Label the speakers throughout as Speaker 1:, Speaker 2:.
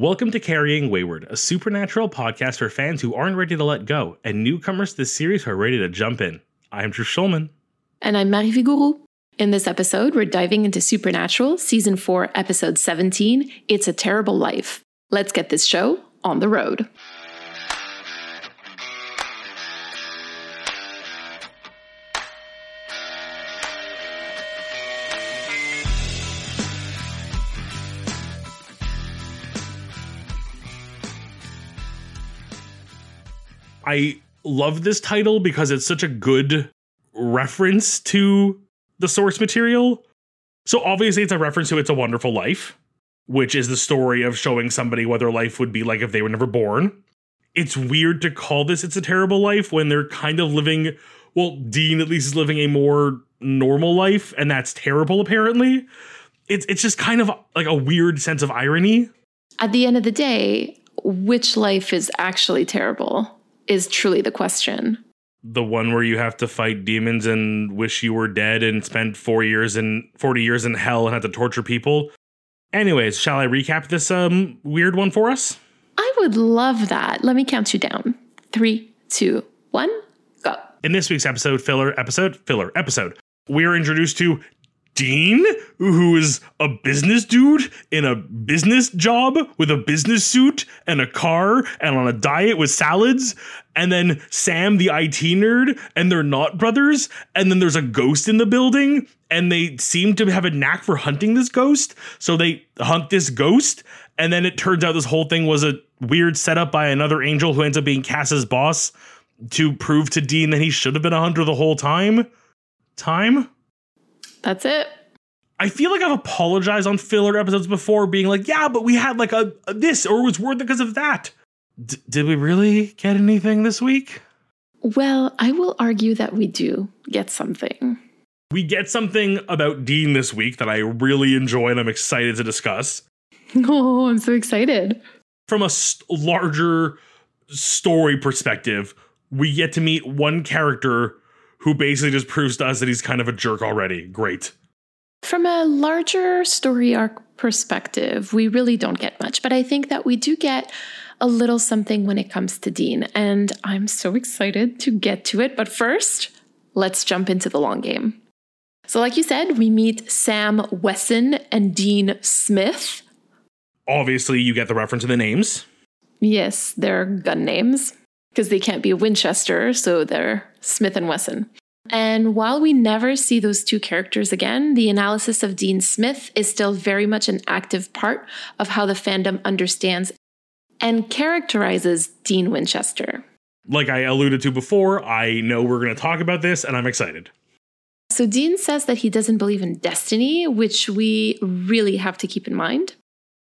Speaker 1: Welcome to Carrying Wayward, a supernatural podcast for fans who aren't ready to let go and newcomers to this series who are ready to jump in. I'm Drew Schulman.
Speaker 2: And I'm Marie Vigourou. In this episode, we're diving into Supernatural, Season 4, Episode 17 It's a Terrible Life. Let's get this show on the road.
Speaker 1: I love this title because it's such a good reference to the source material. So obviously it's a reference to It's a Wonderful Life, which is the story of showing somebody what their life would be like if they were never born. It's weird to call this It's a Terrible Life when they're kind of living, well, Dean at least is living a more normal life, and that's terrible apparently. It's it's just kind of like a weird sense of irony.
Speaker 2: At the end of the day, which life is actually terrible is truly the question.
Speaker 1: The one where you have to fight demons and wish you were dead and spend four years and forty years in hell and have to torture people. Anyways, shall I recap this um weird one for us?
Speaker 2: I would love that. Let me count you down. Three, two, one, go.
Speaker 1: In this week's episode, filler episode, filler episode, we're introduced to Dean, who is a business dude in a business job with a business suit and a car and on a diet with salads. And then Sam, the IT nerd, and they're not brothers. And then there's a ghost in the building, and they seem to have a knack for hunting this ghost. So they hunt this ghost. And then it turns out this whole thing was a weird setup by another angel who ends up being Cass's boss to prove to Dean that he should have been a hunter the whole time. Time?
Speaker 2: That's it.
Speaker 1: I feel like I've apologized on filler episodes before, being like, yeah, but we had like a, a this or it was worth it because of that. D- did we really get anything this week?
Speaker 2: Well, I will argue that we do get something.
Speaker 1: We get something about Dean this week that I really enjoy and I'm excited to discuss.
Speaker 2: Oh, I'm so excited.
Speaker 1: From a st- larger story perspective, we get to meet one character who basically just proves to us that he's kind of a jerk already. Great.
Speaker 2: From a larger story arc perspective, we really don't get much, but I think that we do get a little something when it comes to Dean, and I'm so excited to get to it. But first, let's jump into the long game. So, like you said, we meet Sam Wesson and Dean Smith.
Speaker 1: Obviously, you get the reference to the names.
Speaker 2: Yes, they're gun names because they can't be Winchester, so they're Smith and Wesson. And while we never see those two characters again, the analysis of Dean Smith is still very much an active part of how the fandom understands and characterizes Dean Winchester.
Speaker 1: Like I alluded to before, I know we're going to talk about this and I'm excited.
Speaker 2: So, Dean says that he doesn't believe in destiny, which we really have to keep in mind.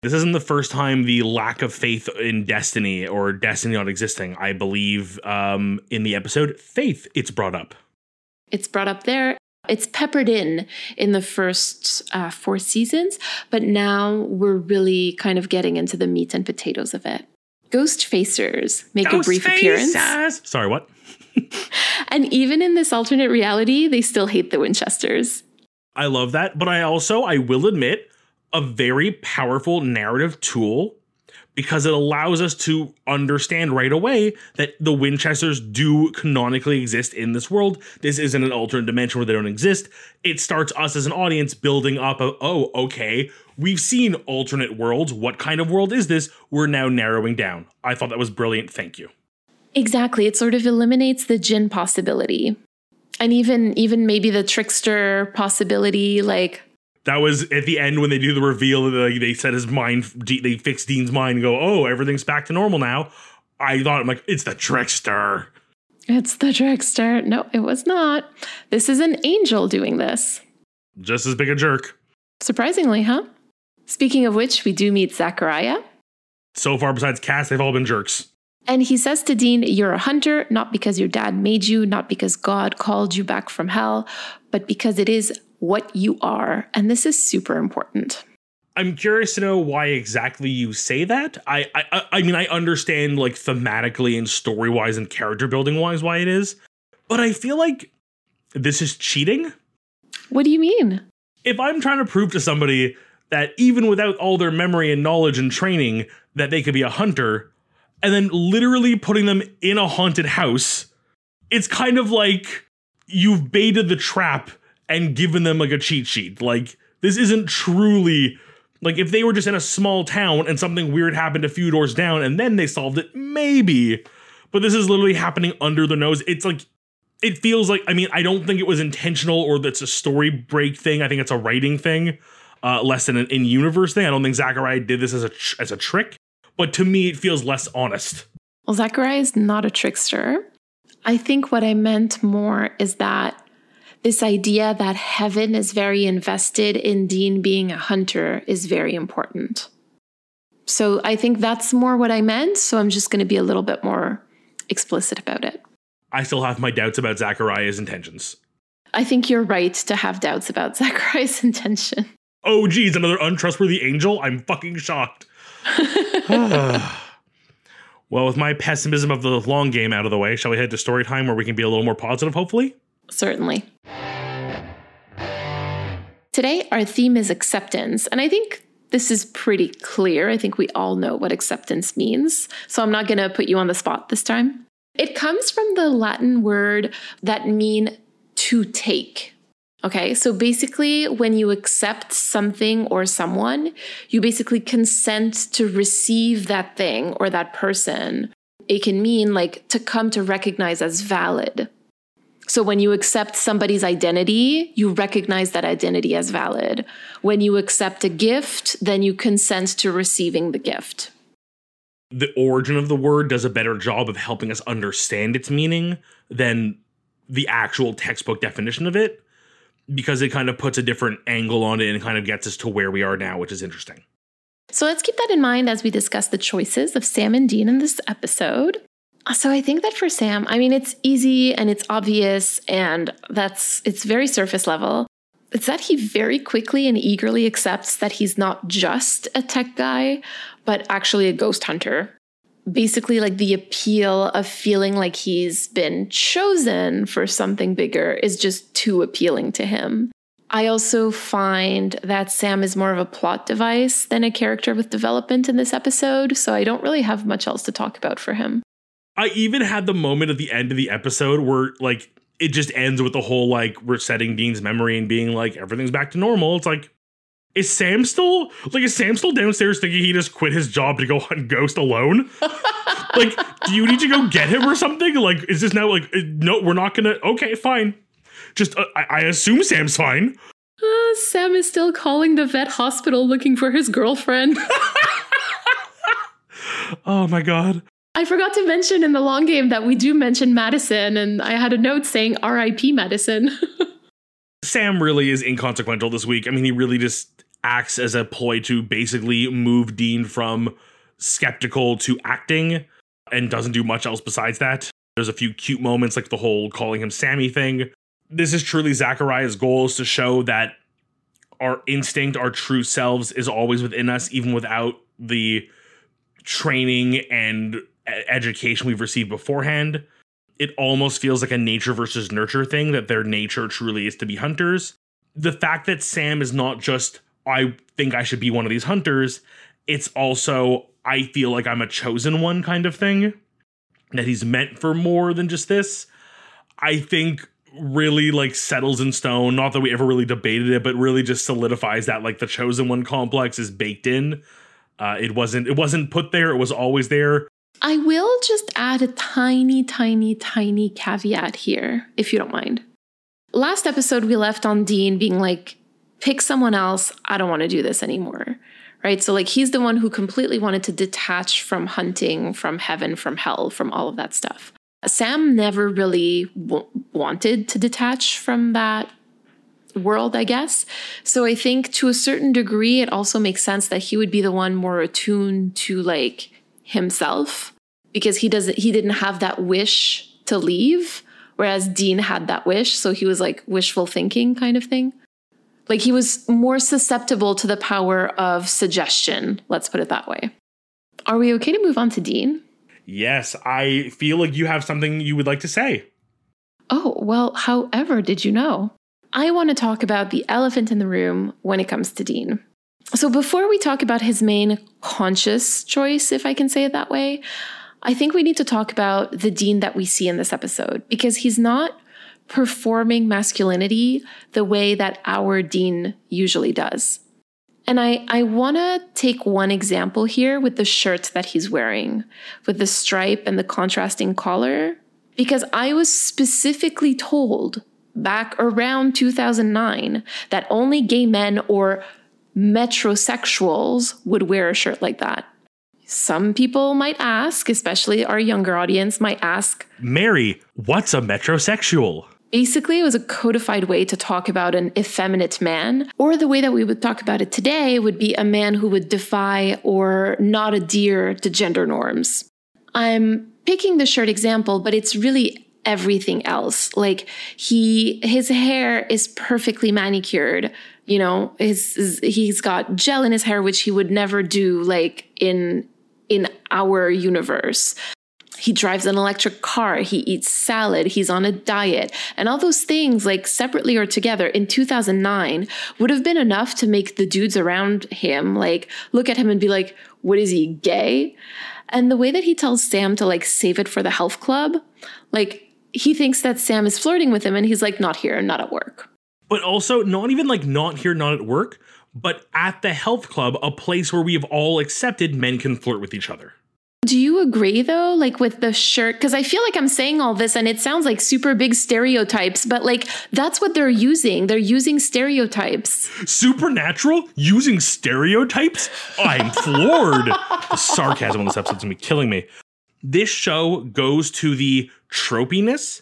Speaker 1: This isn't the first time the lack of faith in destiny or destiny not existing. I believe um, in the episode Faith, it's brought up.
Speaker 2: It's brought up there. It's peppered in in the first uh, four seasons, but now we're really kind of getting into the meat and potatoes of it. Ghost Facers make Ghost a brief
Speaker 1: Facers.
Speaker 2: appearance.
Speaker 1: Sorry, what?
Speaker 2: and even in this alternate reality, they still hate the Winchesters.
Speaker 1: I love that, but I also, I will admit, a very powerful narrative tool because it allows us to understand right away that the Winchesters do canonically exist in this world. This isn't an alternate dimension where they don't exist. It starts us as an audience building up of, oh, okay, we've seen alternate worlds. What kind of world is this? We're now narrowing down. I thought that was brilliant. Thank you.
Speaker 2: Exactly. It sort of eliminates the jinn possibility. And even even maybe the trickster possibility, like
Speaker 1: that was at the end when they do the reveal. They, they set his mind. They fix Dean's mind and go, "Oh, everything's back to normal now." I thought, I'm like, it's the trickster.
Speaker 2: It's the trickster. No, it was not. This is an angel doing this.
Speaker 1: Just as big a jerk.
Speaker 2: Surprisingly, huh? Speaking of which, we do meet Zachariah.
Speaker 1: So far, besides Cass, they've all been jerks.
Speaker 2: And he says to Dean, You're a hunter, not because your dad made you, not because God called you back from hell, but because it is what you are. And this is super important.
Speaker 1: I'm curious to know why exactly you say that. I, I I mean I understand like thematically and story wise and character building wise why it is, but I feel like this is cheating.
Speaker 2: What do you mean?
Speaker 1: If I'm trying to prove to somebody that even without all their memory and knowledge and training, that they could be a hunter, and then literally putting them in a haunted house. It's kind of like you've baited the trap and given them like a cheat sheet. Like this isn't truly like if they were just in a small town and something weird happened a few doors down and then they solved it, maybe. But this is literally happening under the nose. It's like it feels like I mean, I don't think it was intentional or that's a story break thing. I think it's a writing thing, uh, less than an in-universe thing. I don't think Zachariah did this as a tr- as a trick, but to me, it feels less honest.
Speaker 2: Well, Zachariah is not a trickster. I think what I meant more is that this idea that heaven is very invested in Dean being a hunter is very important. So I think that's more what I meant. So I'm just going to be a little bit more explicit about it.
Speaker 1: I still have my doubts about Zachariah's intentions.
Speaker 2: I think you're right to have doubts about Zachariah's intention.
Speaker 1: Oh, geez, another untrustworthy angel? I'm fucking shocked. well, with my pessimism of the long game out of the way, shall we head to story time where we can be a little more positive, hopefully?
Speaker 2: Certainly. Today, our theme is acceptance. And I think this is pretty clear. I think we all know what acceptance means. So I'm not going to put you on the spot this time. It comes from the Latin word that mean to take. Okay, so basically, when you accept something or someone, you basically consent to receive that thing or that person. It can mean like to come to recognize as valid. So when you accept somebody's identity, you recognize that identity as valid. When you accept a gift, then you consent to receiving the gift.
Speaker 1: The origin of the word does a better job of helping us understand its meaning than the actual textbook definition of it because it kind of puts a different angle on it and kind of gets us to where we are now, which is interesting.
Speaker 2: So let's keep that in mind as we discuss the choices of Sam and Dean in this episode. So I think that for Sam, I mean, it's easy and it's obvious and that's it's very surface level. It's that he very quickly and eagerly accepts that he's not just a tech guy, but actually a ghost hunter. Basically, like the appeal of feeling like he's been chosen for something bigger is just too appealing to him. I also find that Sam is more of a plot device than a character with development in this episode, so I don't really have much else to talk about for him.
Speaker 1: I even had the moment at the end of the episode where like it just ends with the whole like resetting Dean's memory and being like everything's back to normal. It's like is Sam still like is Sam still downstairs thinking he just quit his job to go hunt Ghost alone? like, do you need to go get him or something? Like, is this now like uh, no? We're not gonna. Okay, fine. Just uh, I, I assume Sam's fine.
Speaker 2: Uh, Sam is still calling the vet hospital looking for his girlfriend.
Speaker 1: oh my god.
Speaker 2: I forgot to mention in the long game that we do mention Madison, and I had a note saying RIP Madison.
Speaker 1: Sam really is inconsequential this week. I mean, he really just acts as a ploy to basically move Dean from skeptical to acting and doesn't do much else besides that. There's a few cute moments like the whole calling him Sammy thing. This is truly Zachariah's goal is to show that our instinct, our true selves is always within us, even without the training and education we've received beforehand. It almost feels like a nature versus nurture thing that their nature truly is to be hunters. The fact that Sam is not just, I think I should be one of these hunters, it's also, I feel like I'm a chosen one kind of thing. That he's meant for more than just this. I think really like settles in stone. Not that we ever really debated it, but really just solidifies that like the chosen one complex is baked in. Uh, it wasn't it wasn't put there. It was always there.
Speaker 2: I will just add a tiny, tiny, tiny caveat here, if you don't mind. Last episode, we left on Dean being like, pick someone else. I don't want to do this anymore. Right. So, like, he's the one who completely wanted to detach from hunting, from heaven, from hell, from all of that stuff. Sam never really w- wanted to detach from that world, I guess. So, I think to a certain degree, it also makes sense that he would be the one more attuned to like himself because he doesn't he didn't have that wish to leave whereas Dean had that wish. So he was like wishful thinking kind of thing. Like he was more susceptible to the power of suggestion let's put it that way. Are we okay to move on to Dean?
Speaker 1: Yes i feel like you have something you would like to say.
Speaker 2: Oh well however did you know? I want to talk about the elephant in the room when it comes to Dean So before we talk about his main conscious choice, if I can say it that way, I think we need to talk about the Dean that we see in this episode because he's not performing masculinity the way that our Dean usually does. And I, I want to take one example here with the shirt that he's wearing, with the stripe and the contrasting collar, because I was specifically told back around 2009 that only gay men or metrosexuals would wear a shirt like that. Some people might ask, especially our younger audience, might ask
Speaker 1: Mary, what's a metrosexual?
Speaker 2: Basically, it was a codified way to talk about an effeminate man, or the way that we would talk about it today would be a man who would defy or not adhere to gender norms. I'm picking the shirt example, but it's really everything else. Like he his hair is perfectly manicured. You know, his, his, he's got gel in his hair which he would never do like in in our universe. He drives an electric car, he eats salad, he's on a diet. And all those things like separately or together in 2009 would have been enough to make the dudes around him like look at him and be like, "What is he, gay?" And the way that he tells Sam to like save it for the health club, like he thinks that Sam is flirting with him and he's like, not here, not at work.
Speaker 1: But also, not even like not here, not at work, but at the health club, a place where we have all accepted men can flirt with each other.
Speaker 2: Do you agree though, like with the shirt? Because I feel like I'm saying all this and it sounds like super big stereotypes, but like that's what they're using. They're using stereotypes.
Speaker 1: Supernatural using stereotypes? I'm floored. the sarcasm on this episode's gonna be killing me. This show goes to the tropiness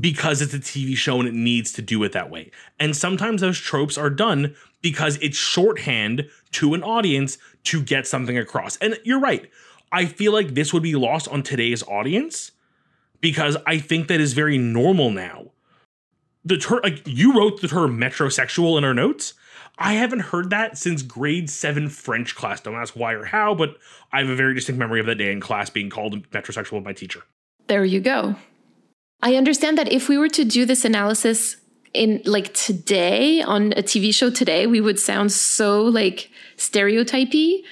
Speaker 1: because it's a TV show and it needs to do it that way. And sometimes those tropes are done because it's shorthand to an audience to get something across. And you're right. I feel like this would be lost on today's audience because I think that is very normal now. The term, like you wrote the term metrosexual in our notes. I haven't heard that since grade seven French class. Don't ask why or how, but I have a very distinct memory of that day in class being called metrosexual by my teacher.
Speaker 2: There you go. I understand that if we were to do this analysis in like today on a TV show today, we would sound so like stereotypy.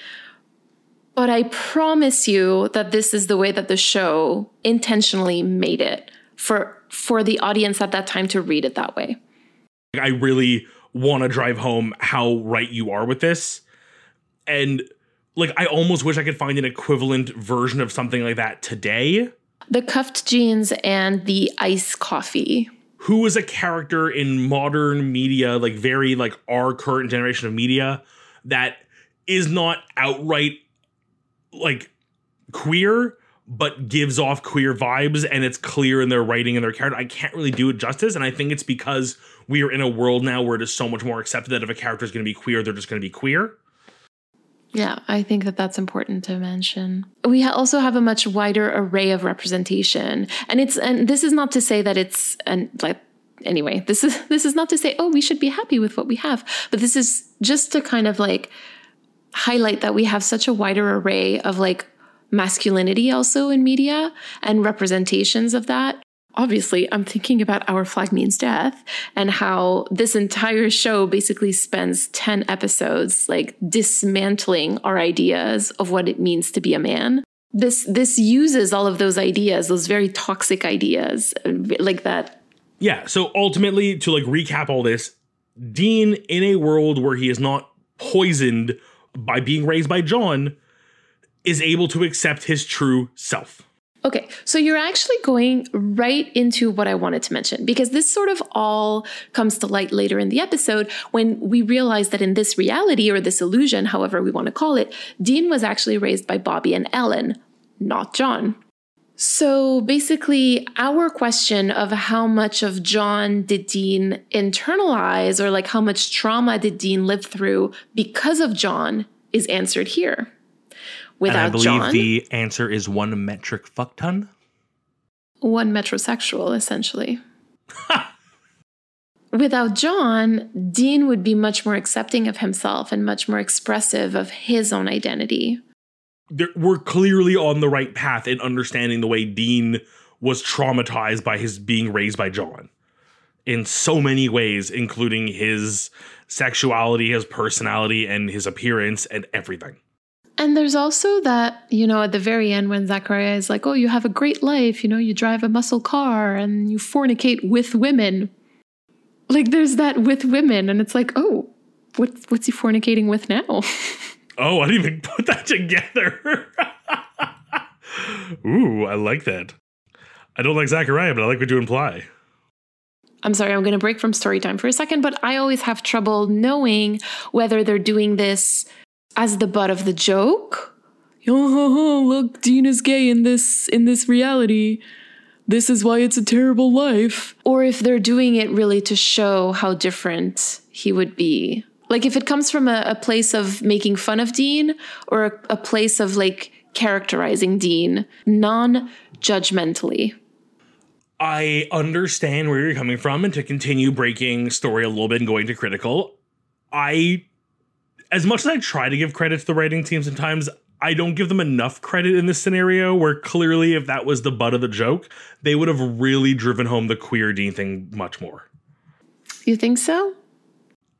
Speaker 2: But I promise you that this is the way that the show intentionally made it for for the audience at that time to read it that way.
Speaker 1: I really want to drive home how right you are with this. And like I almost wish I could find an equivalent version of something like that today.
Speaker 2: The cuffed jeans and the ice coffee.
Speaker 1: Who is a character in modern media, like very like our current generation of media, that is not outright like queer, but gives off queer vibes and it's clear in their writing and their character. I can't really do it justice. And I think it's because we are in a world now where it is so much more accepted that if a character is going to be queer, they're just going to be queer.
Speaker 2: Yeah, I think that that's important to mention. We also have a much wider array of representation, and it's and this is not to say that it's and like anyway, this is this is not to say oh we should be happy with what we have, but this is just to kind of like highlight that we have such a wider array of like masculinity also in media and representations of that obviously I'm thinking about Our Flag Means Death and how this entire show basically spends 10 episodes like dismantling our ideas of what it means to be a man. This this uses all of those ideas, those very toxic ideas like that.
Speaker 1: Yeah, so ultimately to like recap all this, Dean in a world where he is not poisoned by being raised by John is able to accept his true self.
Speaker 2: Okay, so you're actually going right into what I wanted to mention because this sort of all comes to light later in the episode when we realize that in this reality or this illusion, however we want to call it, Dean was actually raised by Bobby and Ellen, not John. So basically, our question of how much of John did Dean internalize or like how much trauma did Dean live through because of John is answered here without
Speaker 1: and I believe
Speaker 2: John,
Speaker 1: the answer is one metric fuck ton.
Speaker 2: One metrosexual, essentially. without John, Dean would be much more accepting of himself and much more expressive of his own identity.
Speaker 1: We're clearly on the right path in understanding the way Dean was traumatized by his being raised by John. in so many ways, including his sexuality, his personality, and his appearance and everything.
Speaker 2: And there's also that, you know, at the very end when Zachariah is like, oh, you have a great life, you know, you drive a muscle car and you fornicate with women. Like there's that with women, and it's like, oh, what, what's he fornicating with now?
Speaker 1: oh, I didn't even put that together. Ooh, I like that. I don't like Zachariah, but I like what you imply.
Speaker 2: I'm sorry, I'm going to break from story time for a second, but I always have trouble knowing whether they're doing this as the butt of the joke. Oh, look, Dean is gay in this in this reality. This is why it's a terrible life. Or if they're doing it really to show how different he would be. Like if it comes from a, a place of making fun of Dean or a, a place of like characterizing Dean non judgmentally.
Speaker 1: I understand where you're coming from, and to continue breaking story a little bit and going to critical, I, as much as I try to give credit to the writing team sometimes, I don't give them enough credit in this scenario where clearly, if that was the butt of the joke, they would have really driven home the queer Dean thing much more.
Speaker 2: You think so?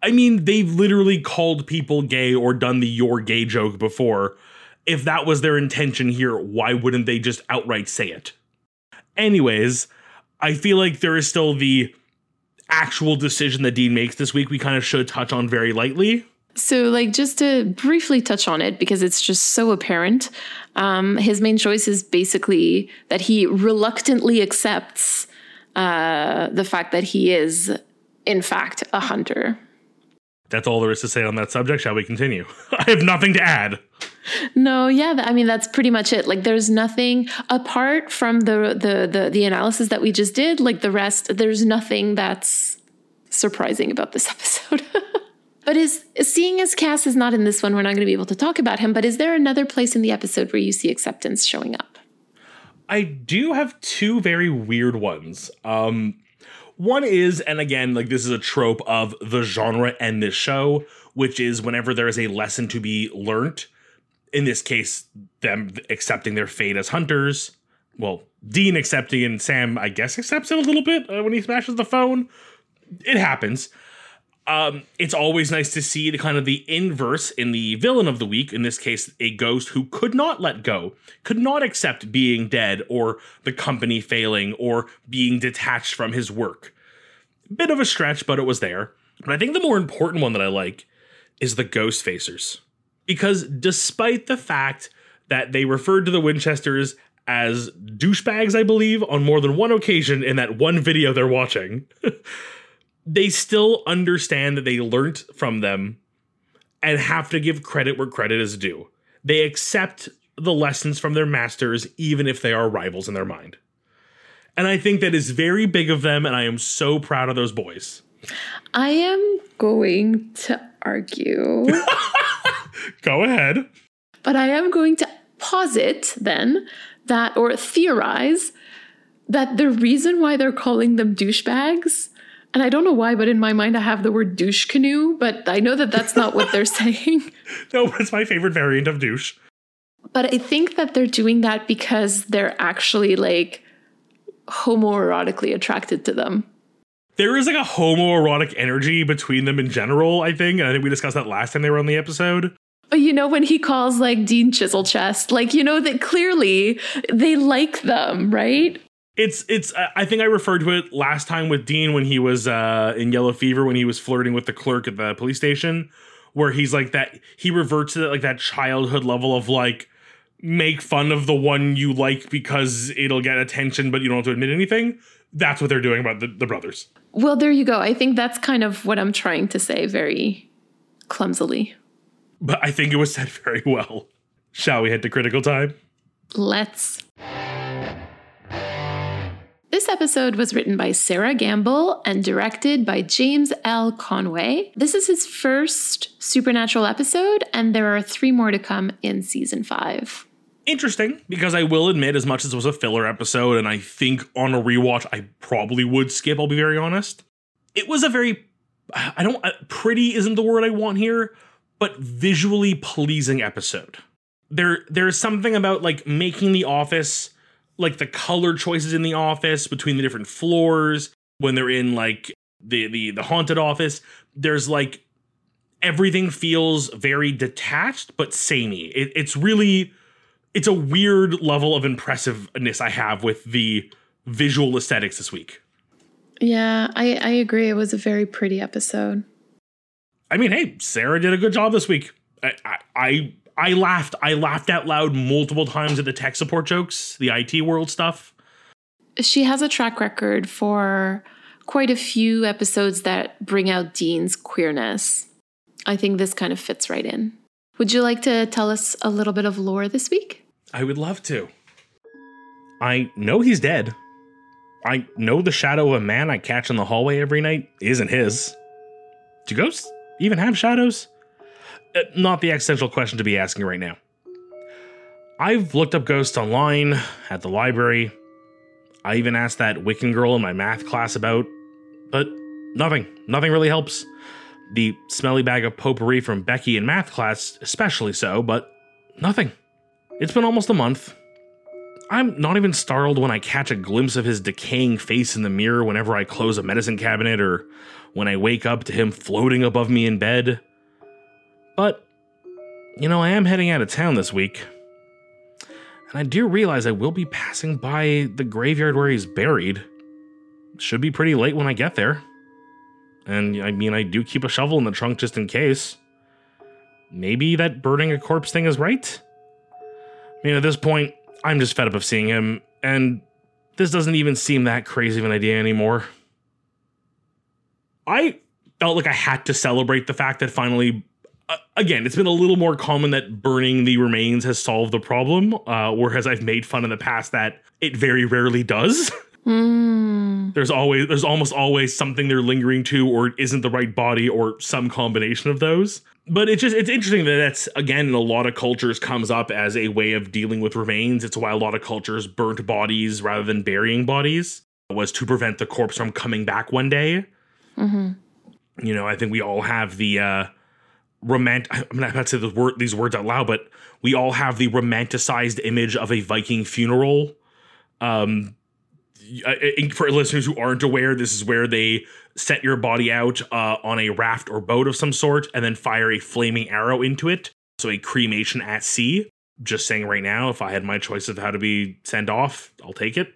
Speaker 1: I mean, they've literally called people gay or done the you're gay joke before. If that was their intention here, why wouldn't they just outright say it? Anyways, I feel like there is still the actual decision that Dean makes this week we kind of should touch on very lightly.
Speaker 2: So, like, just to briefly touch on it because it's just so apparent, um, his main choice is basically that he reluctantly accepts uh, the fact that he is, in fact, a hunter.
Speaker 1: That's all there is to say on that subject. Shall we continue? I have nothing to add.
Speaker 2: No, yeah, I mean that's pretty much it. Like there's nothing apart from the the the the analysis that we just did, like the rest there's nothing that's surprising about this episode. But is, seeing as Cass is not in this one, we're not going to be able to talk about him, but is there another place in the episode where you see acceptance showing up?
Speaker 1: I do have two very weird ones. Um one is, and again, like this is a trope of the genre and this show, which is whenever there is a lesson to be learned, in this case, them accepting their fate as hunters. Well, Dean accepting and Sam, I guess, accepts it a little bit uh, when he smashes the phone. It happens. Um, it's always nice to see the kind of the inverse in the villain of the week. In this case, a ghost who could not let go, could not accept being dead or the company failing or being detached from his work. Bit of a stretch, but it was there. But I think the more important one that I like is the ghost facers because despite the fact that they referred to the Winchesters as douchebags, I believe, on more than one occasion in that one video they're watching, they still understand that they learnt from them and have to give credit where credit is due. They accept the lessons from their masters, even if they are rivals in their mind. And I think that is very big of them, and I am so proud of those boys.
Speaker 2: I am going to argue.
Speaker 1: Go ahead.
Speaker 2: But I am going to posit then that, or theorize that the reason why they're calling them douchebags, and I don't know why, but in my mind I have the word douche canoe, but I know that that's not what they're saying.
Speaker 1: No, it's my favorite variant of douche.
Speaker 2: But I think that they're doing that because they're actually like homoerotically attracted to them
Speaker 1: there is like a homoerotic energy between them in general, I think. And I think we discussed that last time they were on the episode.
Speaker 2: You know, when he calls like Dean Chiselchest, like, you know, that clearly they like them, right?
Speaker 1: It's, it's, I think I referred to it last time with Dean when he was uh, in Yellow Fever, when he was flirting with the clerk at the police station, where he's like that, he reverts to that, like that childhood level of like, make fun of the one you like because it'll get attention, but you don't have to admit anything. That's what they're doing about the, the brothers.
Speaker 2: Well, there you go. I think that's kind of what I'm trying to say very clumsily.
Speaker 1: But I think it was said very well. Shall we head to critical time?
Speaker 2: Let's. This episode was written by Sarah Gamble and directed by James L. Conway. This is his first Supernatural episode, and there are three more to come in season five
Speaker 1: interesting because I will admit, as much as it was a filler episode, and I think on a rewatch I probably would skip. I'll be very honest. It was a very, I don't, uh, pretty isn't the word I want here, but visually pleasing episode. There, there's something about like making the office, like the color choices in the office between the different floors, when they're in like the the the haunted office. There's like everything feels very detached but samey. It, it's really it's a weird level of impressiveness I have with the visual aesthetics this week.
Speaker 2: Yeah, I, I agree. It was a very pretty episode.
Speaker 1: I mean, hey, Sarah did a good job this week. I, I, I I laughed. I laughed out loud multiple times at the tech support jokes, the IT world stuff.
Speaker 2: She has a track record for quite a few episodes that bring out Dean's queerness. I think this kind of fits right in. Would you like to tell us a little bit of lore this week?
Speaker 1: I would love to. I know he's dead. I know the shadow of a man I catch in the hallway every night isn't his. Do ghosts even have shadows? Uh, not the existential question to be asking right now. I've looked up ghosts online, at the library. I even asked that Wiccan girl in my math class about, but nothing. Nothing really helps. The smelly bag of potpourri from Becky in math class, especially so, but nothing. It's been almost a month. I'm not even startled when I catch a glimpse of his decaying face in the mirror whenever I close a medicine cabinet or when I wake up to him floating above me in bed. But, you know, I am heading out of town this week. And I do realize I will be passing by the graveyard where he's buried. Should be pretty late when I get there. And I mean, I do keep a shovel in the trunk just in case. Maybe that burning a corpse thing is right? I mean, at this point, I'm just fed up of seeing him, and this doesn't even seem that crazy of an idea anymore. I felt like I had to celebrate the fact that finally, uh, again, it's been a little more common that burning the remains has solved the problem, uh, whereas I've made fun in the past that it very rarely does.
Speaker 2: Mm.
Speaker 1: there's always, there's almost always something they're lingering to, or it isn't the right body, or some combination of those. But it's just, it's interesting that that's, again, in a lot of cultures comes up as a way of dealing with remains. It's why a lot of cultures burnt bodies rather than burying bodies, was to prevent the corpse from coming back one day.
Speaker 2: hmm
Speaker 1: you know, I think we all have the uh romant I'm not about to say the word these words out loud, but we all have the romanticized image of a Viking funeral. Um I- I- for listeners who aren't aware, this is where they set your body out uh, on a raft or boat of some sort and then fire a flaming arrow into it. So a cremation at sea. Just saying right now, if I had my choice of how to be sent off, I'll take it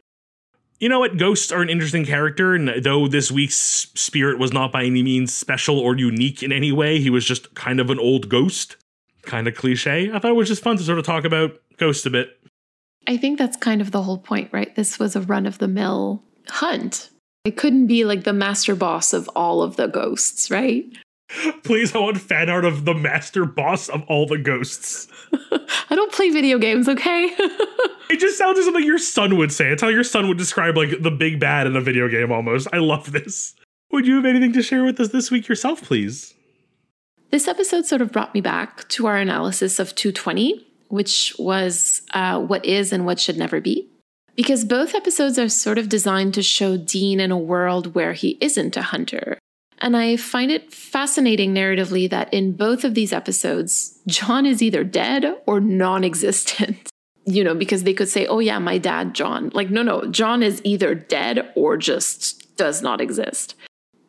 Speaker 1: you know what? Ghosts are an interesting character, and though this week's spirit was not by any means special or unique in any way, he was just kind of an old ghost, kind of cliche. I thought it was just fun to sort of talk about ghosts a bit.
Speaker 2: I think that's kind of the whole point, right? This was a run of the mill hunt. It couldn't be like the master boss of all of the ghosts, right?
Speaker 1: Please, I want fan art of the master boss of all the ghosts.
Speaker 2: I don't play video games, okay?
Speaker 1: It just sounds like something your son would say. It's how your son would describe like the big bad in a video game almost. I love this. Would you have anything to share with us this week yourself, please?
Speaker 2: this episode sort of brought me back to our analysis of 220, which was uh, what is and what should never be. Because both episodes are sort of designed to show Dean in a world where he isn't a hunter. And I find it fascinating narratively that in both of these episodes, John is either dead or non existent. You know, because they could say, oh, yeah, my dad, John. Like, no, no, John is either dead or just does not exist.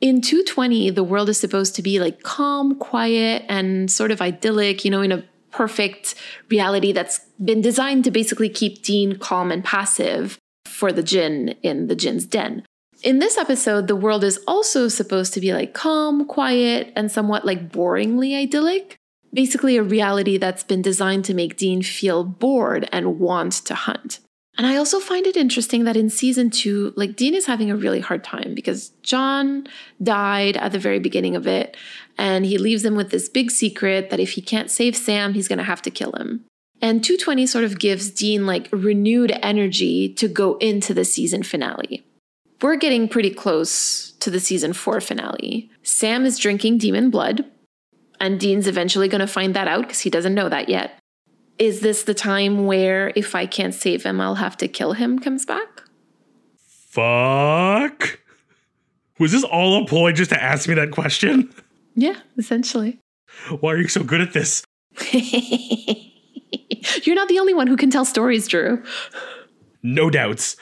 Speaker 2: In 220, the world is supposed to be like calm, quiet, and sort of idyllic, you know, in a perfect reality that's been designed to basically keep Dean calm and passive for the Jinn in the Jinn's den. In this episode, the world is also supposed to be like calm, quiet, and somewhat like boringly idyllic. Basically, a reality that's been designed to make Dean feel bored and want to hunt. And I also find it interesting that in season two, like Dean is having a really hard time because John died at the very beginning of it, and he leaves him with this big secret that if he can't save Sam, he's gonna have to kill him. And 220 sort of gives Dean like renewed energy to go into the season finale. We're getting pretty close to the season four finale. Sam is drinking demon blood, and Dean's eventually going to find that out because he doesn't know that yet. Is this the time where if I can't save him, I'll have to kill him comes back?
Speaker 1: Fuck. Was this all a ploy just to ask me that question?
Speaker 2: Yeah, essentially.
Speaker 1: Why are you so good at this?
Speaker 2: You're not the only one who can tell stories, Drew.
Speaker 1: No doubts.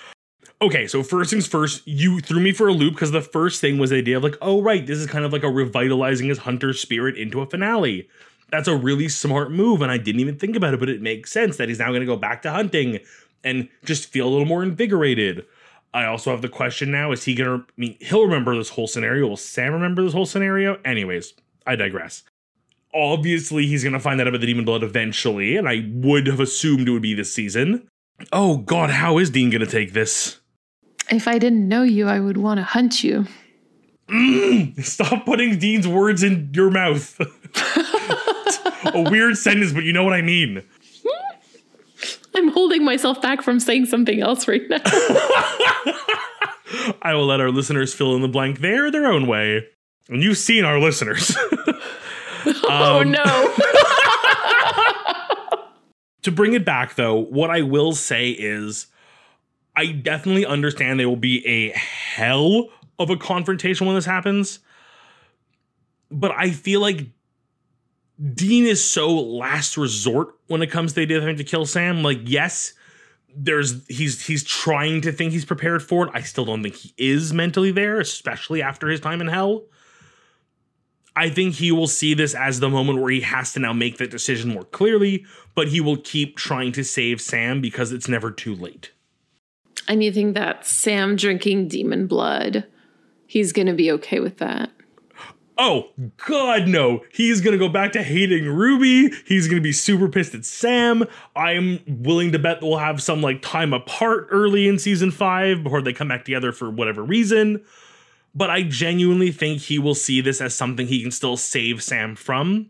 Speaker 1: Okay, so first things first, you threw me for a loop because the first thing was the idea of like, oh right, this is kind of like a revitalizing his hunter spirit into a finale. That's a really smart move, and I didn't even think about it, but it makes sense that he's now going to go back to hunting and just feel a little more invigorated. I also have the question now: Is he going to? I mean, he'll remember this whole scenario. Will Sam remember this whole scenario? Anyways, I digress. Obviously, he's going to find out about the demon blood eventually, and I would have assumed it would be this season. Oh God, how is Dean going to take this?
Speaker 2: If I didn't know you, I would want to hunt you.
Speaker 1: Mm, stop putting Dean's words in your mouth. a weird sentence, but you know what I mean.
Speaker 2: I'm holding myself back from saying something else right now.
Speaker 1: I will let our listeners fill in the blank there their own way. And you've seen our listeners.
Speaker 2: oh um, no.
Speaker 1: to bring it back though, what I will say is I definitely understand there will be a hell of a confrontation when this happens. But I feel like Dean is so last resort when it comes to the idea of having to kill Sam. Like, yes, there's he's he's trying to think he's prepared for it. I still don't think he is mentally there, especially after his time in hell. I think he will see this as the moment where he has to now make that decision more clearly, but he will keep trying to save Sam because it's never too late.
Speaker 2: Think that Sam drinking demon blood, he's going to be okay with that?
Speaker 1: Oh, God, no. He's going to go back to hating Ruby. He's going to be super pissed at Sam. I'm willing to bet we'll have some like time apart early in season five before they come back together for whatever reason. But I genuinely think he will see this as something he can still save Sam from.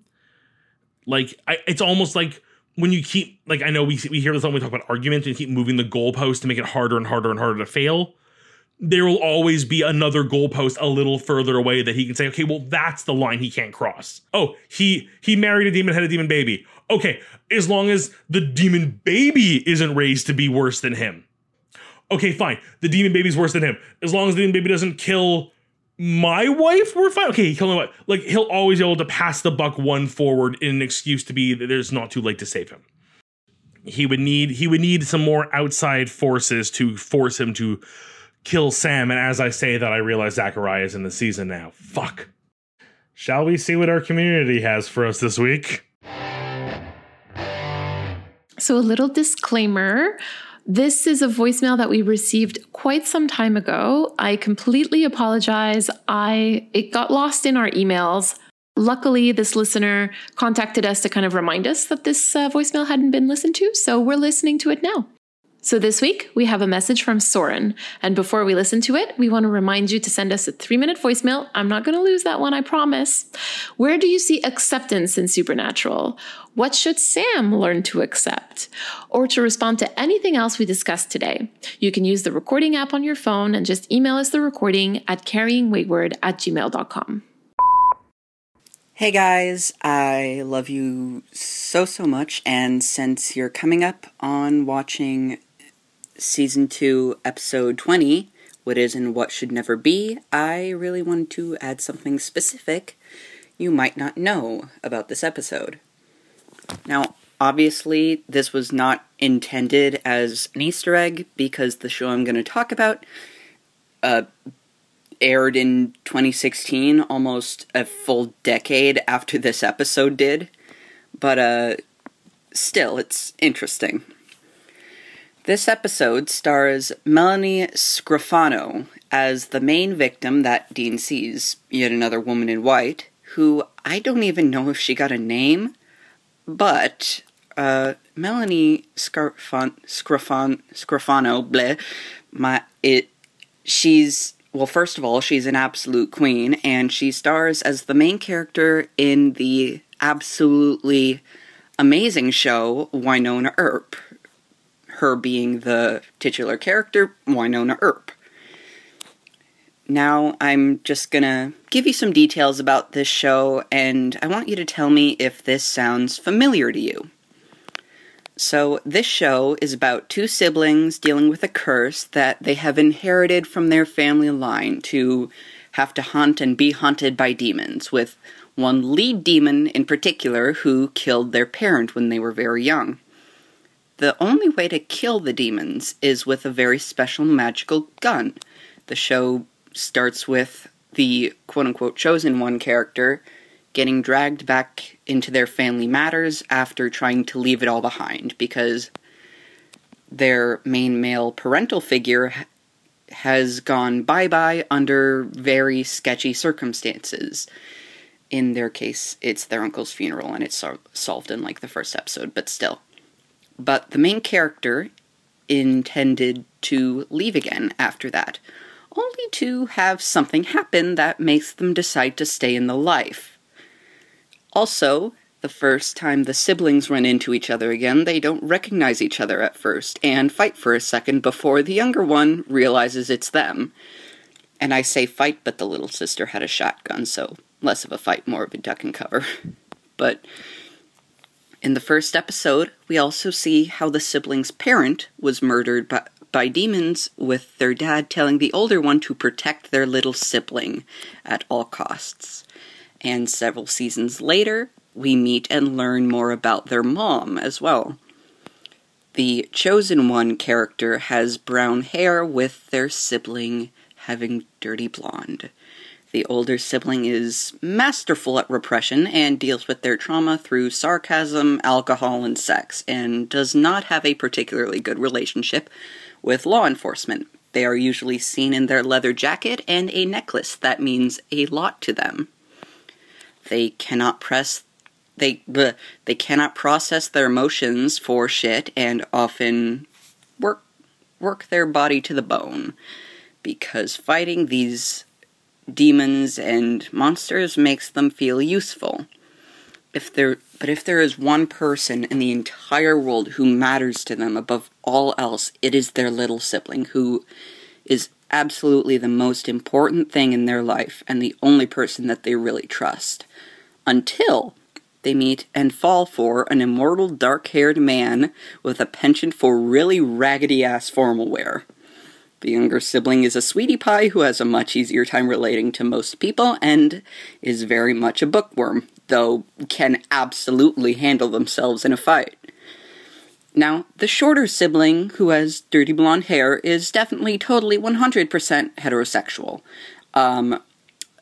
Speaker 1: Like, I, it's almost like when you keep, like, I know we, we hear this when we talk about arguments and keep moving the goalpost to make it harder and harder and harder to fail there will always be another goalpost a little further away that he can say, okay, well, that's the line he can't cross. Oh, he he married a demon, had a demon baby. Okay, as long as the demon baby isn't raised to be worse than him. Okay, fine. The demon baby's worse than him. As long as the demon baby doesn't kill my wife, we're fine. Okay, he killed my wife. Like he'll always be able to pass the buck one forward in an excuse to be that there's not too late to save him. He would need he would need some more outside forces to force him to kill Sam. And as I say that, I realize Zachariah is in the season now. Fuck. Shall we see what our community has for us this week?
Speaker 2: So, a little disclaimer. This is a voicemail that we received quite some time ago. I completely apologize. I it got lost in our emails. Luckily, this listener contacted us to kind of remind us that this uh, voicemail hadn't been listened to, so we're listening to it now. So this week, we have a message from Soren. And before we listen to it, we want to remind you to send us a three minute voicemail. I'm not going to lose that one, I promise. Where do you see acceptance in Supernatural? What should Sam learn to accept? Or to respond to anything else we discussed today, you can use the recording app on your phone and just email us the recording at carryingwayward at gmail.com.
Speaker 3: Hey guys, I love you so, so much. And since you're coming up on watching season 2, episode 20, What Is and What Should Never Be, I really wanted to add something specific you might not know about this episode. Now, obviously, this was not intended as an Easter egg because the show I'm going to talk about uh, aired in 2016, almost a full decade after this episode did. But uh, still, it's interesting. This episode stars Melanie Scrofano as the main victim that Dean sees, yet another woman in white, who I don't even know if she got a name, but uh, Melanie Scrofan, Scrofan, Scrofano, bleh, my, it, she's, well, first of all, she's an absolute queen, and she stars as the main character in the absolutely amazing show Wynonna Earp her being the titular character, Wynonna Earp. Now, I'm just gonna give you some details about this show, and I want you to tell me if this sounds familiar to you. So, this show is about two siblings dealing with a curse that they have inherited from their family line to have to hunt and be hunted by demons, with one lead demon in particular who killed their parent when they were very young. The only way to kill the demons is with a very special magical gun. The show starts with the quote unquote chosen one character getting dragged back into their family matters after trying to leave it all behind because their main male parental figure has gone bye bye under very sketchy circumstances. In their case, it's their uncle's funeral and it's solved in like the first episode, but still. But the main character intended to leave again after that, only to have something happen that makes them decide to stay in the life. Also, the first time the siblings run into each other again, they don't recognize each other at first and fight for a second before the younger one realizes it's them. And I say fight, but the little sister had a shotgun, so less of a fight, more of a duck and cover. but in the first episode, we also see how the siblings' parent was murdered by, by demons, with their dad telling the older one to protect their little sibling at all costs. And several seasons later, we meet and learn more about their mom as well. The Chosen One character has brown hair with their sibling having dirty blonde. The older sibling is masterful at repression and deals with their trauma through sarcasm, alcohol, and sex, and does not have a particularly good relationship with law enforcement. They are usually seen in their leather jacket and a necklace that means a lot to them. They cannot press they bleh, they cannot process their emotions for shit and often work work their body to the bone because fighting these demons and monsters makes them feel useful. If there but if there is one person in the entire world who matters to them above all else, it is their little sibling who is absolutely the most important thing in their life and the only person that they really trust. Until they meet and fall for an immortal dark haired man with a penchant for really raggedy ass formal wear. The younger sibling is a sweetie pie who has a much easier time relating to most people and is very much a bookworm, though can absolutely handle themselves in a fight. Now, the shorter sibling, who has dirty blonde hair, is definitely totally 100% heterosexual. Um,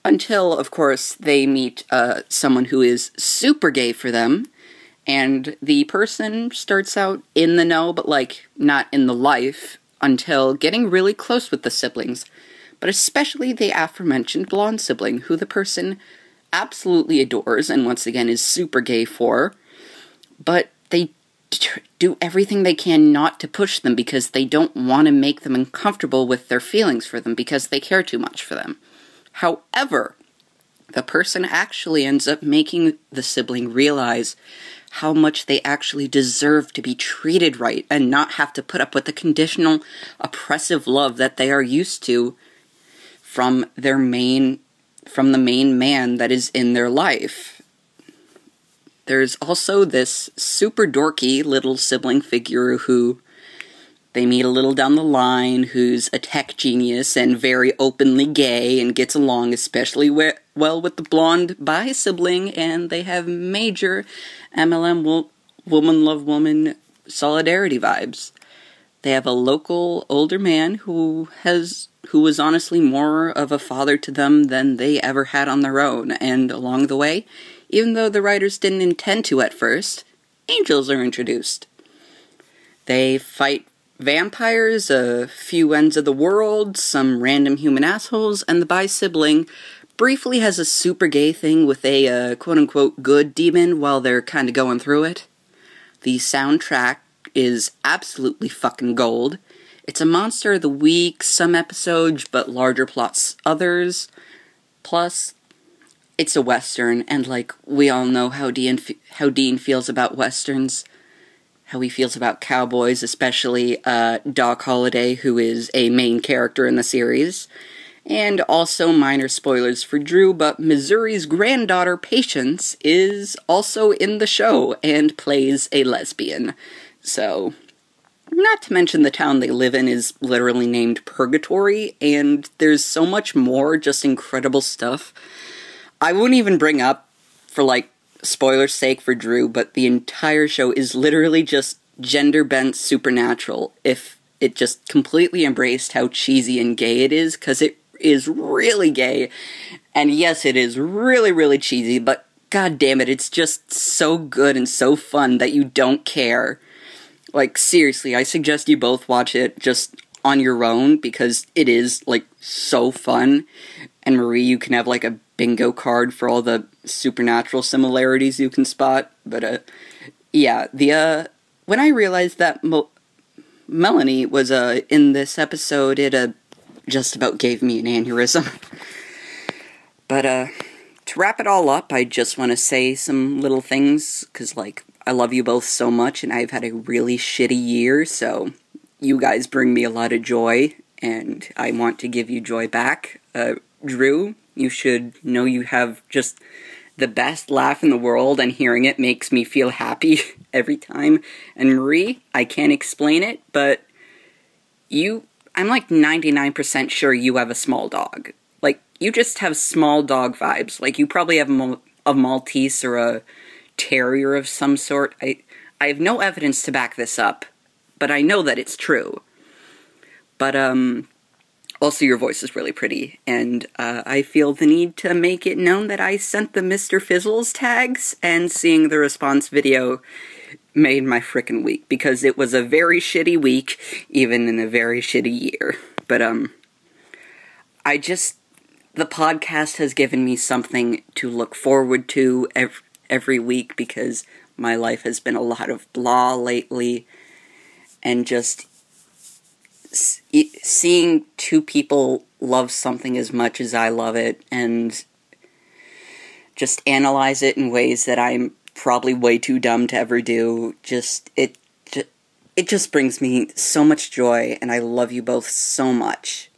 Speaker 3: until, of course, they meet uh, someone who is super gay for them, and the person starts out in the know, but like not in the life, until getting really close with the siblings, but especially the aforementioned blonde sibling, who the person absolutely adores and once again is super gay for, but they do everything they can not to push them because they don't want to make them uncomfortable with their feelings for them because they care too much for them. However, the person actually ends up making the sibling realize how much they actually deserve to be treated right and not have to put up with the conditional, oppressive love that they are used to from their main from the main man that is in their life. There's also this super dorky little sibling figure who they meet a little down the line who's a tech genius and very openly gay and gets along especially we- well with the blonde bi sibling, and they have major MLM wo- woman love woman solidarity vibes. They have a local older man who has who was honestly more of a father to them than they ever had on their own, and along the way, even though the writers didn't intend to at first, angels are introduced. They fight vampires, a few ends of the world, some random human assholes, and the bi sibling briefly has a super gay thing with a uh, quote unquote good demon while they're kind of going through it. The soundtrack is absolutely fucking gold. It's a monster of the week, some episodes, but larger plots others. Plus, it's a western, and like we all know how Dean how Dean feels about westerns how he feels about cowboys, especially uh, Doc Holliday, who is a main character in the series. And also, minor spoilers for Drew, but Missouri's granddaughter, Patience, is also in the show and plays a lesbian. So, not to mention the town they live in is literally named Purgatory, and there's so much more just incredible stuff. I wouldn't even bring up for like spoiler's sake for Drew, but the entire show is literally just gender bent supernatural if it just completely embraced how cheesy and gay it is, because it is really gay. And yes, it is really, really cheesy, but god damn it, it's just so good and so fun that you don't care. Like, seriously, I suggest you both watch it just on your own because it is, like, so fun. And Marie, you can have, like, a bingo card for all the supernatural similarities you can spot. But, uh, yeah, the, uh, when I realized that Mo- Melanie was, uh, in this episode, it, uh, just about gave me an aneurysm. but, uh, to wrap it all up, I just want to say some little things, because, like, I love you both so much, and I've had a really shitty year, so you guys bring me a lot of joy, and I want to give you joy back. Uh, Drew, you should know you have just the best laugh in the world, and hearing it makes me feel happy every time. And Marie, I can't explain it, but you, I'm like 99% sure you have a small dog. Like, you just have small dog vibes. Like, you probably have a Maltese or a terrier of some sort. I I have no evidence to back this up, but I know that it's true. But um also your voice is really pretty and uh, I feel the need to make it known that I sent the Mr. Fizzles tags and seeing the response video made my frickin' week because it was a very shitty week even in a very shitty year. But um I just the podcast has given me something to look forward to every, every week because my life has been a lot of blah lately and just seeing two people love something as much as I love it and just analyze it in ways that I'm probably way too dumb to ever do just it it just brings me so much joy and I love you both so much.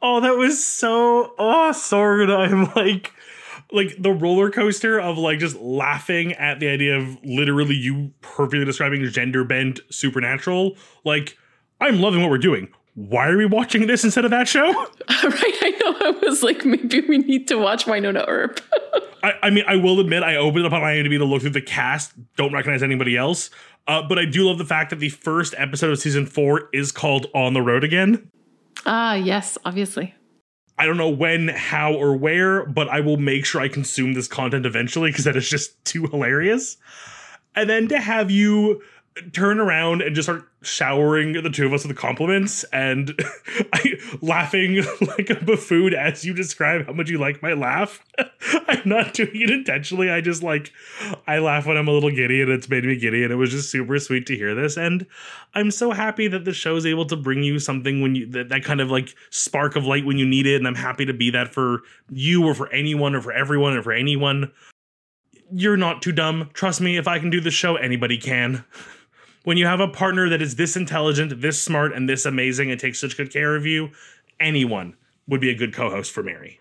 Speaker 1: Oh, that was so oh sorry I'm like like the roller coaster of like just laughing at the idea of literally you perfectly describing gender bent supernatural. Like, I'm loving what we're doing. Why are we watching this instead of that show? right,
Speaker 2: I know. I was like, maybe we need to watch Wynonna Earp.
Speaker 1: I, I, mean, I will admit, I opened up on IMDb to look through the cast. Don't recognize anybody else. Uh, but I do love the fact that the first episode of season four is called On the Road Again.
Speaker 2: Ah, yes, obviously.
Speaker 1: I don't know when, how, or where, but I will make sure I consume this content eventually because that is just too hilarious. And then to have you turn around and just start showering the two of us with compliments and I, laughing like a buffoon as you describe how much you like my laugh. I'm not doing it intentionally. I just like I laugh when I'm a little giddy and it's made me giddy and it was just super sweet to hear this and I'm so happy that the show is able to bring you something when you that, that kind of like spark of light when you need it and I'm happy to be that for you or for anyone or for everyone or for anyone. You're not too dumb. Trust me, if I can do this show, anybody can when you have a partner that is this intelligent, this smart, and this amazing and takes such good care of you, anyone would be a good co host for Mary.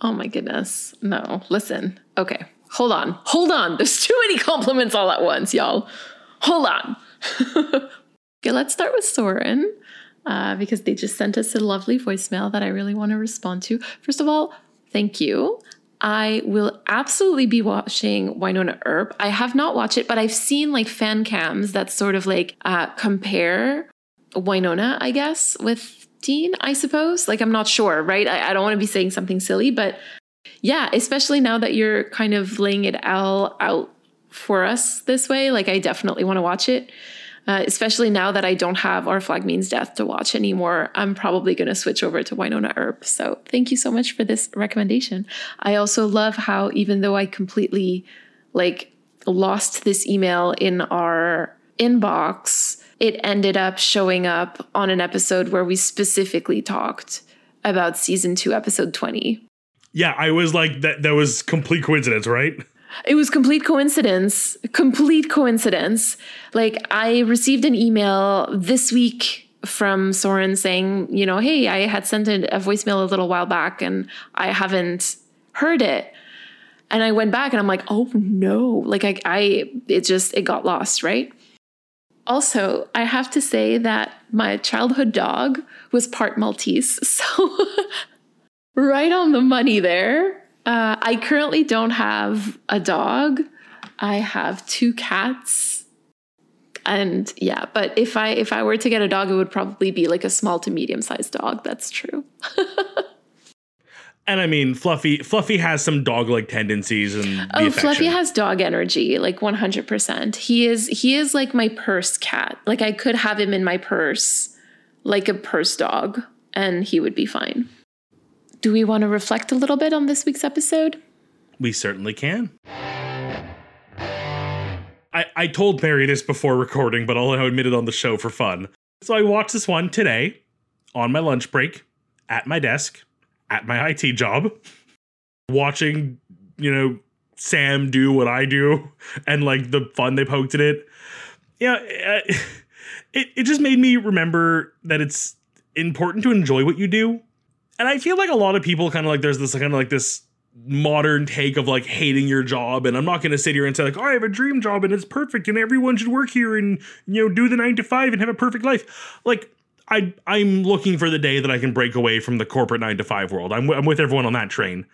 Speaker 2: Oh my goodness. No, listen. Okay, hold on. Hold on. There's too many compliments all at once, y'all. Hold on. okay, let's start with Soren. Uh, because they just sent us a lovely voicemail that I really want to respond to. First of all, thank you. I will absolutely be watching Wynonna Earp. I have not watched it, but I've seen like fan cams that sort of like uh, compare Wynonna, I guess, with Dean, I suppose. Like, I'm not sure, right? I, I don't want to be saying something silly, but yeah, especially now that you're kind of laying it all out for us this way, like, I definitely want to watch it. Uh, especially now that I don't have Our Flag Means Death to watch anymore, I'm probably going to switch over to Wynonna Earp. So thank you so much for this recommendation. I also love how, even though I completely like lost this email in our inbox, it ended up showing up on an episode where we specifically talked about season two, episode 20.
Speaker 1: Yeah, I was like, that, that was complete coincidence, right?
Speaker 2: It was complete coincidence, complete coincidence. Like I received an email this week from Soren saying, you know, hey, I had sent a voicemail a little while back and I haven't heard it. And I went back and I'm like, oh no, like I, I it just it got lost, right? Also, I have to say that my childhood dog was part Maltese. So right on the money there. Uh, I currently don't have a dog. I have two cats, And yeah, but if I if I were to get a dog, it would probably be like a small to medium sized dog. That's true.
Speaker 1: And I mean, Fluffy Fluffy has some dog like tendencies and
Speaker 2: Oh. Fluffy has dog energy, like 100%. He is he is like my purse cat. Like I could have him in my purse like a purse dog and he would be fine. Do we want to reflect a little bit on this week's episode?
Speaker 1: We certainly can. I, I told Mary this before recording, but I'll admit it on the show for fun. So I watched this one today on my lunch break at my desk at my IT job, watching, you know, Sam do what I do and like the fun they poked at it. Yeah, it, it just made me remember that it's important to enjoy what you do. And I feel like a lot of people kind of like there's this kind of like this modern take of like hating your job. And i'm not going to sit here and say like oh, i have a dream job and it's perfect and everyone should work here and you know do the nine to five and have a perfect life. Like i i'm looking for the day that i can break away from the corporate nine to five world. I'm, I'm with everyone on that train.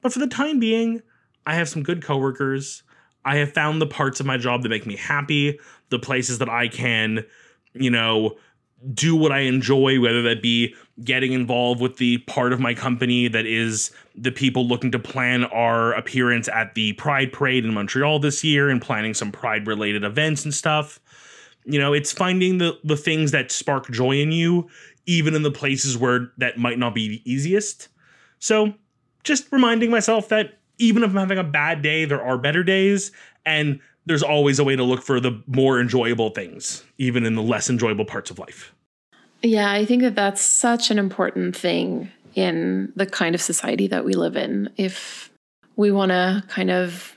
Speaker 1: But for the time being i have some good coworkers. I have found the parts of my job that make me happy the places that i can you know do what I enjoy, whether that be getting involved with the part of my company that is the people looking to plan our appearance at the Pride Parade in Montreal this year and planning some Pride related events and stuff. You know, it's finding the the things that spark joy in you, even in the places where that might not be the easiest. So, just reminding myself that even if I'm having a bad day, there are better days, and there's always a way to look for the more enjoyable things, even in the less enjoyable parts of life.
Speaker 2: Yeah, I think that that's such an important thing in the kind of society that we live in. If we want to kind of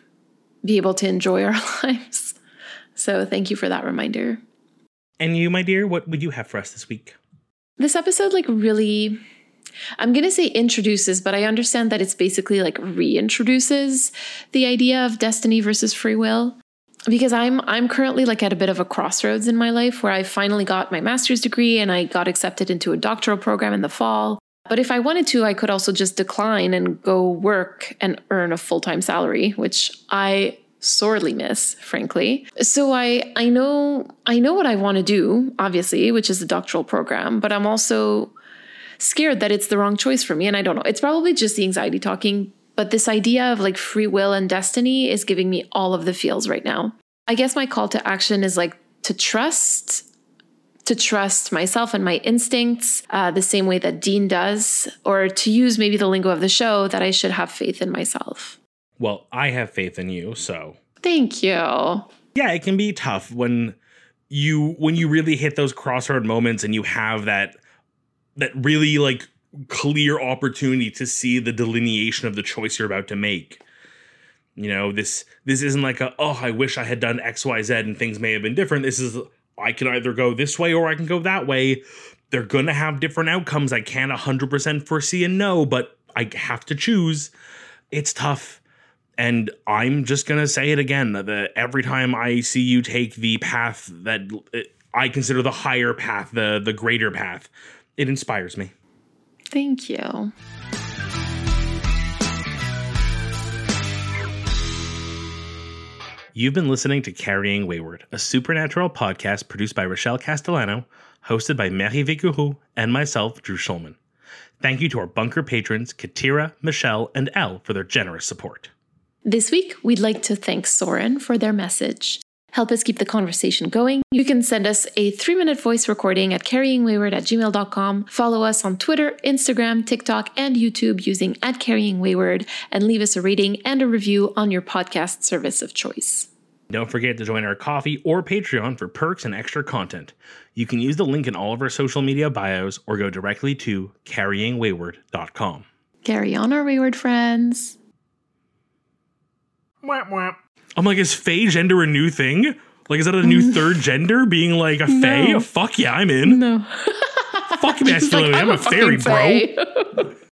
Speaker 2: be able to enjoy our lives. So, thank you for that reminder.
Speaker 1: And you, my dear, what would you have for us this week?
Speaker 2: This episode, like, really, I'm going to say introduces, but I understand that it's basically like reintroduces the idea of destiny versus free will. Because I'm I'm currently like at a bit of a crossroads in my life where I finally got my master's degree and I got accepted into a doctoral program in the fall. But if I wanted to, I could also just decline and go work and earn a full-time salary, which I sorely miss, frankly. So I I know I know what I want to do, obviously, which is a doctoral program, but I'm also scared that it's the wrong choice for me and I don't know. It's probably just the anxiety talking, but this idea of like free will and destiny is giving me all of the feels right now. I guess my call to action is like to trust to trust myself and my instincts uh, the same way that Dean does, or to use maybe the lingo of the show that I should have faith in myself.
Speaker 1: Well, I have faith in you, so
Speaker 2: Thank you.
Speaker 1: yeah, it can be tough when you when you really hit those crossroad moments and you have that that really like clear opportunity to see the delineation of the choice you're about to make. You know, this this isn't like a oh, I wish I had done XYZ and things may have been different. This is I can either go this way or I can go that way. They're going to have different outcomes. I can't 100% foresee and know, but I have to choose. It's tough. And I'm just going to say it again that every time I see you take the path that I consider the higher path, the the greater path, it inspires me.
Speaker 2: Thank you.
Speaker 1: You've been listening to Carrying Wayward, a supernatural podcast produced by Rochelle Castellano, hosted by Mary Vicourou and myself, Drew Schulman. Thank you to our bunker patrons, Katira, Michelle, and Elle for their generous support.
Speaker 2: This week, we'd like to thank Soren for their message. Help us keep the conversation going. You can send us a three minute voice recording at carryingwayward at gmail.com. Follow us on Twitter, Instagram, TikTok, and YouTube using at carryingwayward, and leave us a rating and a review on your podcast service of choice.
Speaker 1: Don't forget to join our Ko-fi or Patreon for perks and extra content. You can use the link in all of our social media bios or go directly to carryingwayward.com.
Speaker 2: Carry on, our wayward friends.
Speaker 1: I'm like, is Fae gender a new thing? Like, is that a new third gender? Being like a Fae?
Speaker 2: No.
Speaker 1: Fuck yeah, I'm in.
Speaker 2: No.
Speaker 1: Fuck masculinity. I'm, a fairy, bro.